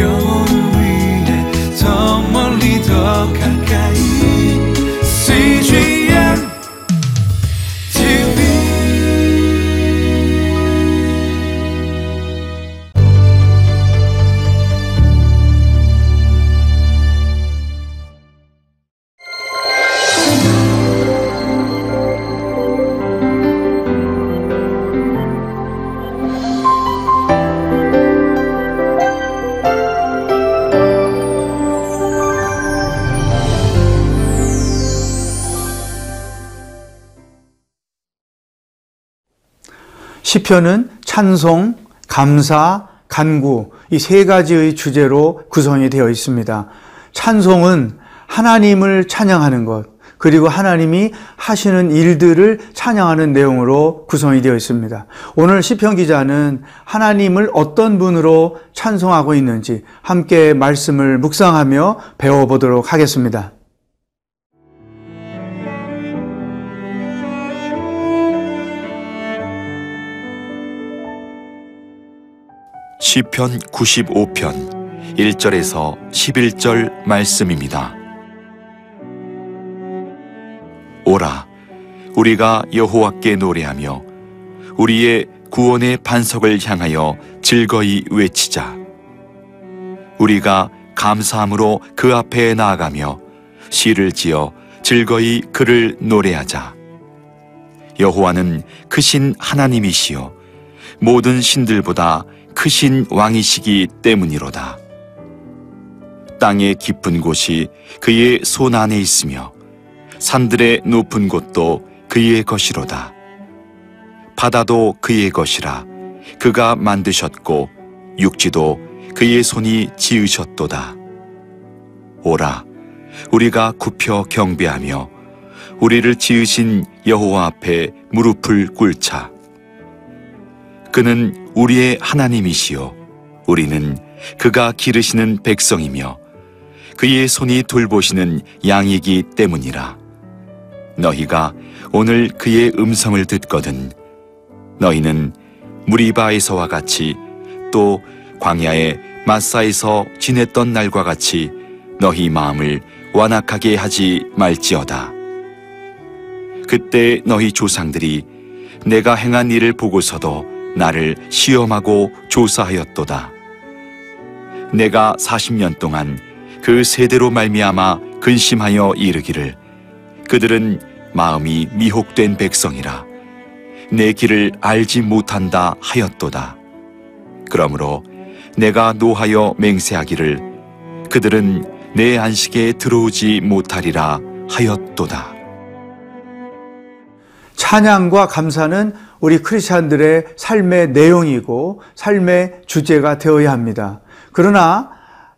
영 시편은 찬송, 감사, 간구 이 세 가지의 주제로 구성이 되어 있습니다. 찬송은 하나님을 찬양하는 것, 그리고 하나님이 하시는 일들을 찬양하는 내용으로 구성이 되어 있습니다. 오늘 시편 기자는 하나님을 어떤 분으로 찬송하고 있는지 함께 말씀을 묵상하며 배워보도록 하겠습니다. 시편 95편 1절에서 11절 말씀입니다. 오라 우리가 여호와께 노래하며 우리의 구원의 반석을 향하여 즐거이 외치자 우리가 감사함으로 그 앞에 나아가며 시를 지어 즐거이 그를 노래하자 여호와는 크신 하나님이시여 모든 신들보다 크신 왕이시기 때문이로다. 땅의 깊은 곳이 그의 손 안에 있으며 산들의 높은 곳도 그의 것이로다. 바다도 그의 것이라 그가 만드셨고 육지도 그의 손이 지으셨도다. 오라 우리가 굽혀 경배하며 우리를 지으신 여호와 앞에 무릎을 꿇자. 그는 우리의 하나님이시요. 우리는 그가 기르시는 백성이며 그의 손이 돌보시는 양이기 때문이라. 너희가 오늘 그의 음성을 듣거든 너희는 무리바에서와 같이 또 광야의 마사에서 지냈던 날과 같이 너희 마음을 완악하게 하지 말지어다. 그때 너희 조상들이 내가 행한 일을 보고서도 나를 시험하고 조사하였도다. 내가 40년 동안 그 세대로 말미암아 근심하여 이르기를 그들은 마음이 미혹된 백성이라 내 길을 알지 못한다 하였도다. 그러므로 내가 노하여 맹세하기를 그들은 내 안식에 들어오지 못하리라 하였도다. 찬양과 감사는 우리 크리스찬들의 삶의 내용이고 삶의 주제가 되어야 합니다. 그러나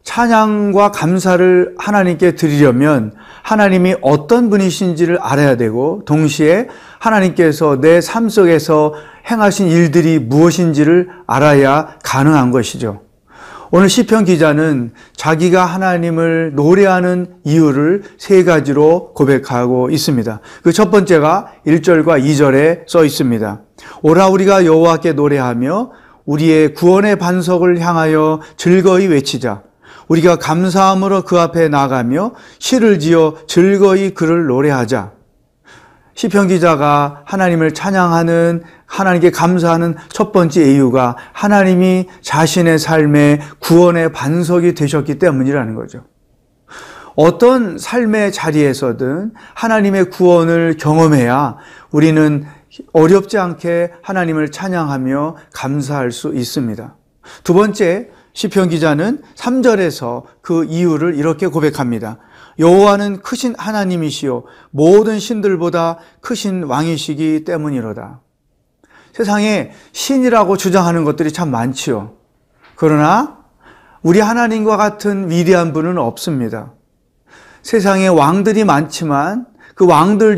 찬양과 감사를 하나님께 드리려면 하나님이 어떤 분이신지를 알아야 되고 동시에 하나님께서 내 삶 속에서 행하신 일들이 무엇인지를 알아야 가능한 것이죠. 오늘 시편 기자는 자기가 하나님을 노래하는 이유를 세 가지로 고백하고 있습니다. 그 첫 번째가 1절과 2절에 써 있습니다. 오라 우리가 여호와께 노래하며 우리의 구원의 반석을 향하여 즐거이 외치자. 우리가 감사함으로 그 앞에 나가며 시를 지어 즐거이 그를 노래하자. 시편 기자가 하나님을 찬양하는 하나님께 감사하는 첫 번째 이유가 하나님이 자신의 삶의 구원의 반석이 되셨기 때문이라는 거죠. 어떤 삶의 자리에서든 하나님의 구원을 경험해야 우리는 어렵지 않게 하나님을 찬양하며 감사할 수 있습니다. 두 번째, 시편 기자는 3절에서 그 이유를 이렇게 고백합니다. 여호와는 크신 하나님이시요 모든 신들보다 크신 왕이시기 때문이로다. 세상에 신이라고 주장하는 것들이 참 많지요. 그러나 우리 하나님과 같은 위대한 분은 없습니다. 세상에 왕들이 많지만 그 왕들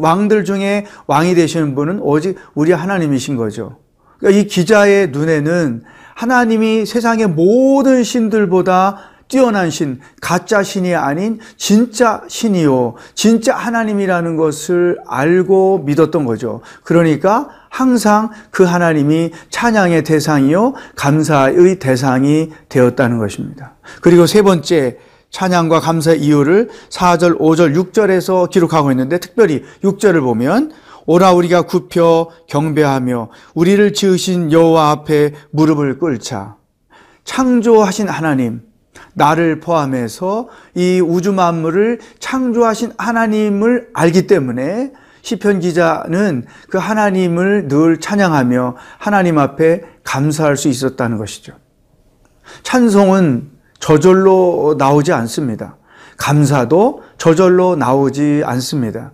왕들 중에 왕이 되시는 분은 오직 우리 하나님이신 거죠. 그러니까 이 기자의 눈에는 하나님이 세상의 모든 신들보다 뛰어난 신, 가짜 신이 아닌 진짜 신이요. 진짜 하나님이라는 것을 알고 믿었던 거죠. 그러니까 항상 그 하나님이 찬양의 대상이요. 감사의 대상이 되었다는 것입니다. 그리고 세 번째, 찬양과 감사 이유를 4절, 5절, 6절에서 기록하고 있는데 특별히 6절을 보면 오라 우리가 굽혀 경배하며 우리를 지으신 여호와 앞에 무릎을 꿇자. 창조하신 하나님, 나를 포함해서 이 우주 만물을 창조하신 하나님을 알기 때문에 시편 기자는 그 하나님을 늘 찬양하며 하나님 앞에 감사할 수 있었다는 것이죠. 찬송은 저절로 나오지 않습니다. 감사도 저절로 나오지 않습니다.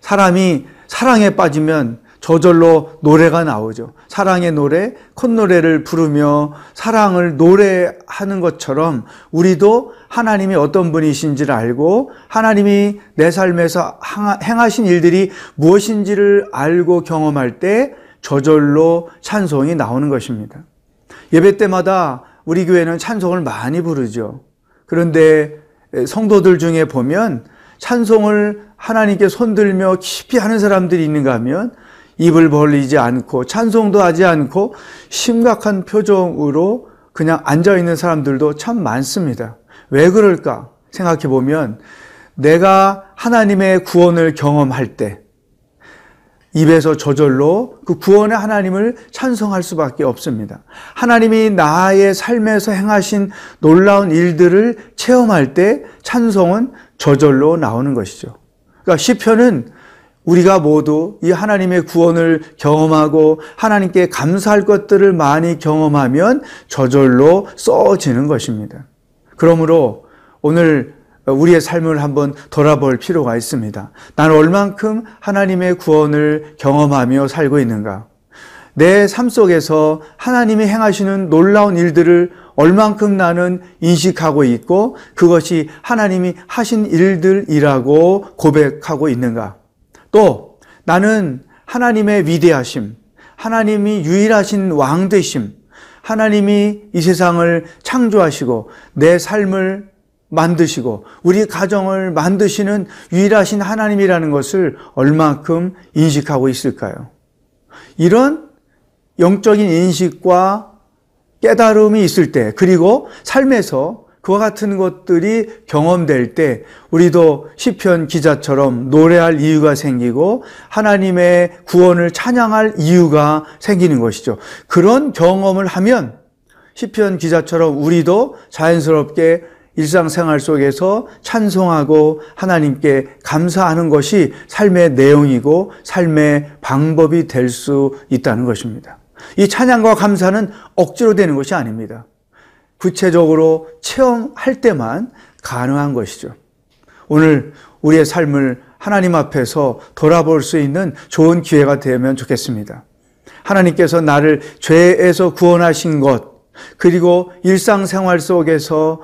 사람이 사랑에 빠지면 저절로 노래가 나오죠. 사랑의 노래, 콧노래를 부르며 사랑을 노래하는 것처럼 우리도 하나님이 어떤 분이신지를 알고 하나님이 내 삶에서 행하신 일들이 무엇인지를 알고 경험할 때 저절로 찬송이 나오는 것입니다. 예배 때마다 우리 교회는 찬송을 많이 부르죠. 그런데 성도들 중에 보면 찬송을 하나님께 손들며 깊이 하는 사람들이 있는가 하면 입을 벌리지 않고 찬송도 하지 않고 심각한 표정으로 그냥 앉아 있는 사람들도 참 많습니다. 왜 그럴까 생각해 보면 내가 하나님의 구원을 경험할 때 입에서 저절로 그 구원의 하나님을 찬송할 수밖에 없습니다. 하나님이 나의 삶에서 행하신 놀라운 일들을 체험할 때 찬송은 저절로 나오는 것이죠. 그러니까 시편은 우리가 모두 이 하나님의 구원을 경험하고 하나님께 감사할 것들을 많이 경험하면 저절로 써지는 것입니다. 그러므로 오늘 우리의 삶을 한번 돌아볼 필요가 있습니다. 나는 얼만큼 하나님의 구원을 경험하며 살고 있는가? 내 삶 속에서 하나님이 행하시는 놀라운 일들을 얼만큼 나는 인식하고 있고 그것이 하나님이 하신 일들이라고 고백하고 있는가? 또 나는 하나님의 위대하심, 하나님이 유일하신 왕 되심, 하나님이 이 세상을 창조하시고 내 삶을 만드시고 우리 가정을 만드시는 유일하신 하나님이라는 것을 얼만큼 인식하고 있을까요? 이런 영적인 인식과 깨달음이 있을 때, 그리고 삶에서 그와 같은 것들이 경험될 때 우리도 시편 기자처럼 노래할 이유가 생기고 하나님의 구원을 찬양할 이유가 생기는 것이죠. 그런 경험을 하면 시편 기자처럼 우리도 자연스럽게 일상생활 속에서 찬송하고 하나님께 감사하는 것이 삶의 내용이고 삶의 방법이 될 수 있다는 것입니다. 이 찬양과 감사는 억지로 되는 것이 아닙니다. 구체적으로 체험할 때만 가능한 것이죠. 오늘 우리의 삶을 하나님 앞에서 돌아볼 수 있는 좋은 기회가 되면 좋겠습니다. 하나님께서 나를 죄에서 구원하신 것, 그리고 일상생활 속에서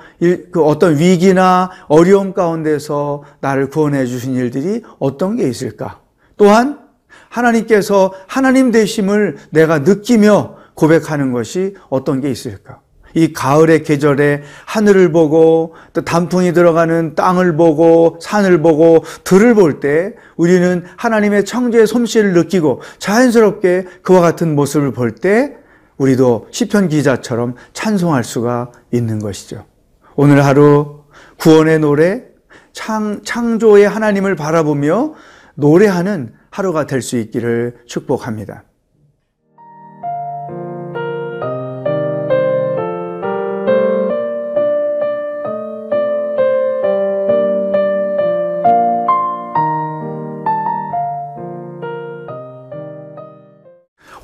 그 어떤 위기나 어려움 가운데서 나를 구원해 주신 일들이 어떤 게 있을까? 또한 하나님께서 하나님 되심을 내가 느끼며 고백하는 것이 어떤 게 있을까? 이 가을의 계절에 하늘을 보고 또 단풍이 들어가는 땅을 보고 산을 보고 들을 볼 때 우리는 하나님의 창조의 솜씨를 느끼고 자연스럽게 그와 같은 모습을 볼 때 우리도 시편 기자처럼 찬송할 수가 있는 것이죠. 오늘 하루 구원의 노래, 창, 창조의 하나님을 바라보며 노래하는 하루가 될 수 있기를 축복합니다.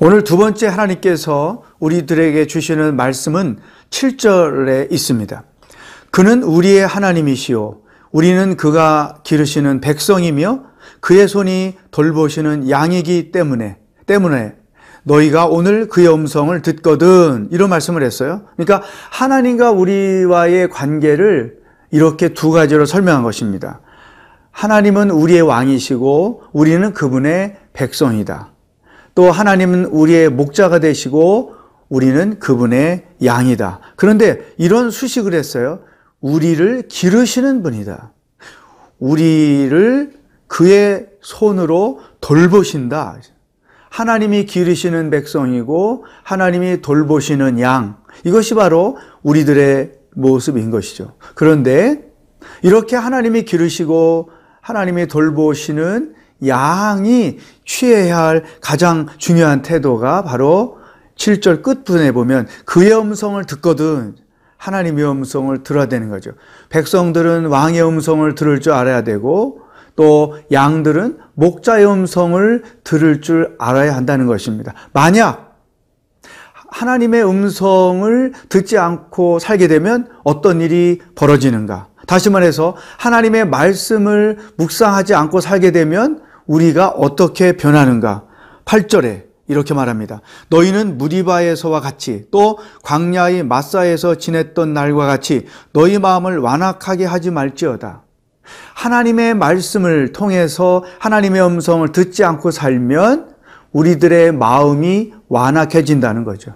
오늘 두 번째 하나님께서 우리들에게 주시는 말씀은 7절에 있습니다. 그는 우리의 하나님이시요. 우리는 그가 기르시는 백성이며 그의 손이 돌보시는 양이기 때문에, 때문에 너희가 오늘 그의 음성을 듣거든. 이런 말씀을 했어요. 그러니까 하나님과 우리와의 관계를 이렇게 두 가지로 설명한 것입니다. 하나님은 우리의 왕이시고 우리는 그분의 백성이다. 또 하나님은 우리의 목자가 되시고 우리는 그분의 양이다. 그런데 이런 수식을 했어요. 우리를 기르시는 분이다. 우리를 그의 손으로 돌보신다. 하나님이 기르시는 백성이고 하나님이 돌보시는 양. 이것이 바로 우리들의 모습인 것이죠. 그런데 이렇게 하나님이 기르시고 하나님이 돌보시는 양이 취해야 할 가장 중요한 태도가 바로 7절 끝부분에 보면 그의 음성을 듣거든 하나님의 음성을 들어야 되는 거죠. 백성들은 왕의 음성을 들을 줄 알아야 되고 또 양들은 목자의 음성을 들을 줄 알아야 한다는 것입니다. 만약 하나님의 음성을 듣지 않고 살게 되면 어떤 일이 벌어지는가? 다시 말해서 하나님의 말씀을 묵상하지 않고 살게 되면 우리가 어떻게 변하는가? 8절에 이렇게 말합니다. 너희는 무리바에서와 같이 또 광야의 마사에서 지냈던 날과 같이 너희 마음을 완악하게 하지 말지어다. 하나님의 말씀을 통해서 하나님의 음성을 듣지 않고 살면 우리들의 마음이 완악해진다는 거죠.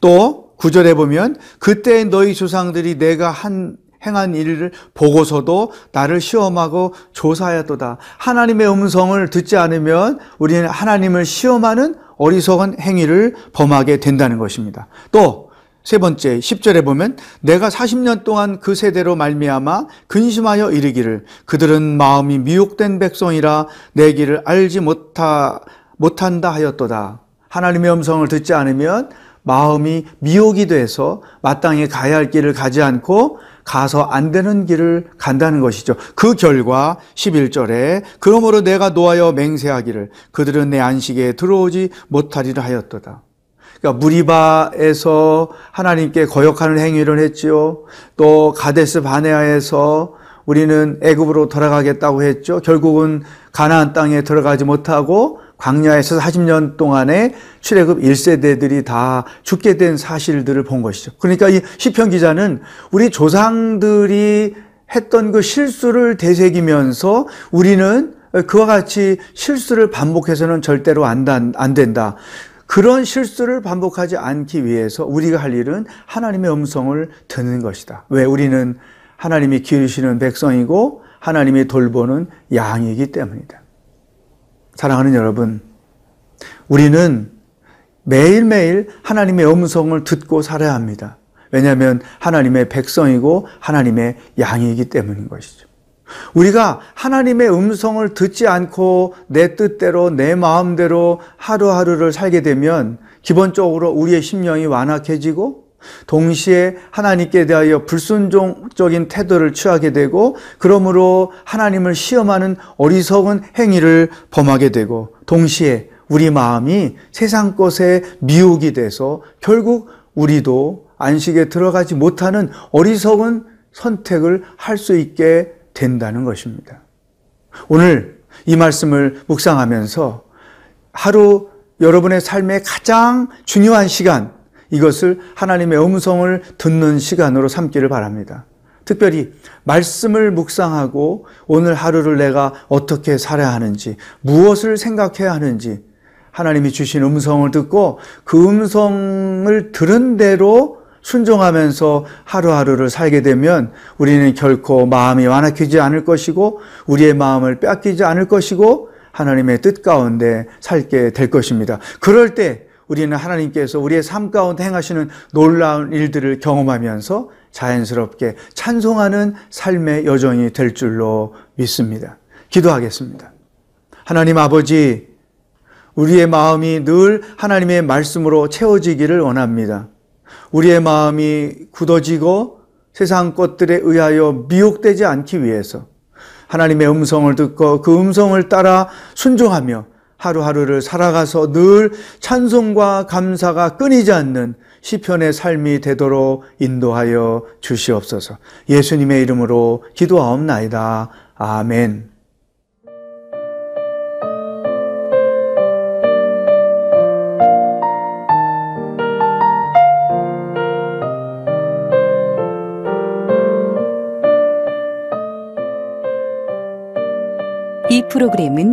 또 구절에 보면 그때 너희 조상들이 내가 한 행한 일을 보고서도 나를 시험하고 조사하였도다. 하나님의 음성을 듣지 않으면 우리는 하나님을 시험하는 어리석은 행위를 범하게 된다는 것입니다. 또 세 번째 10절에 보면 내가 40년 동안 그 세대로 말미암아 근심하여 이르기를 그들은 마음이 미혹된 백성이라 내 길을 알지 못하 못한다 하였도다. 하나님의 음성을 듣지 않으면 마음이 미혹이 돼서 마땅히 가야 할 길을 가지 않고 가서 안 되는 길을 간다는 것이죠. 그 결과 11절에 그러므로 내가 노하여 맹세하기를 그들은 내 안식에 들어오지 못하리라 하였도다. 그러니까 무리바에서 하나님께 거역하는 행위를 했지요. 또 가데스 바네아에서 우리는 애굽으로 돌아가겠다고 했죠. 결국은 가나안 땅에 들어가지 못하고 광야에서 40년 동안에 출애굽 1세대들이 다 죽게 된 사실들을 본 것이죠. 그러니까 이 시편 기자는 우리 조상들이 했던 그 실수를 되새기면서 우리는 그와 같이 실수를 반복해서는 절대로 안, 안 된다. 그런 실수를 반복하지 않기 위해서 우리가 할 일은 하나님의 음성을 듣는 것이다. 왜? 우리는 하나님이 기르시는 백성이고 하나님이 돌보는 양이기 때문이다. 사랑하는 여러분, 우리는 매일매일 하나님의 음성을 듣고 살아야 합니다. 왜냐하면 하나님의 백성이고 하나님의 양이기 때문인 것이죠. 우리가 하나님의 음성을 듣지 않고 내 뜻대로 내 마음대로 하루하루를 살게 되면 기본적으로 우리의 심령이 완악해지고 동시에 하나님께 대하여 불순종적인 태도를 취하게 되고 그러므로 하나님을 시험하는 어리석은 행위를 범하게 되고 동시에 우리 마음이 세상 것에 미혹이 돼서 결국 우리도 안식에 들어가지 못하는 어리석은 선택을 할 수 있게 된다는 것입니다. 오늘 이 말씀을 묵상하면서 하루 여러분의 삶의 가장 중요한 시간, 이것을 하나님의 음성을 듣는 시간으로 삼기를 바랍니다. 특별히 말씀을 묵상하고 오늘 하루를 내가 어떻게 살아야 하는지, 무엇을 생각해야 하는지, 하나님이 주신 음성을 듣고 그 음성을 들은 대로 순종하면서 하루하루를 살게 되면 우리는 결코 마음이 완악해지지 않을 것이고 우리의 마음을 뺏기지 않을 것이고 하나님의 뜻 가운데 살게 될 것입니다. 그럴 때 우리는 하나님께서 우리의 삶 가운데 행하시는 놀라운 일들을 경험하면서 자연스럽게 찬송하는 삶의 여정이 될 줄로 믿습니다. 기도하겠습니다. 하나님 아버지, 우리의 마음이 늘 하나님의 말씀으로 채워지기를 원합니다. 우리의 마음이 굳어지고 세상 것들에 의하여 미혹되지 않기 위해서 하나님의 음성을 듣고 그 음성을 따라 순종하며 하루하루를 살아가서 늘 찬송과 감사가 끊이지 않는 시편의 삶이 되도록 인도하여 주시옵소서. 예수님의 이름으로 기도하옵나이다. 아멘. 이 프로그램은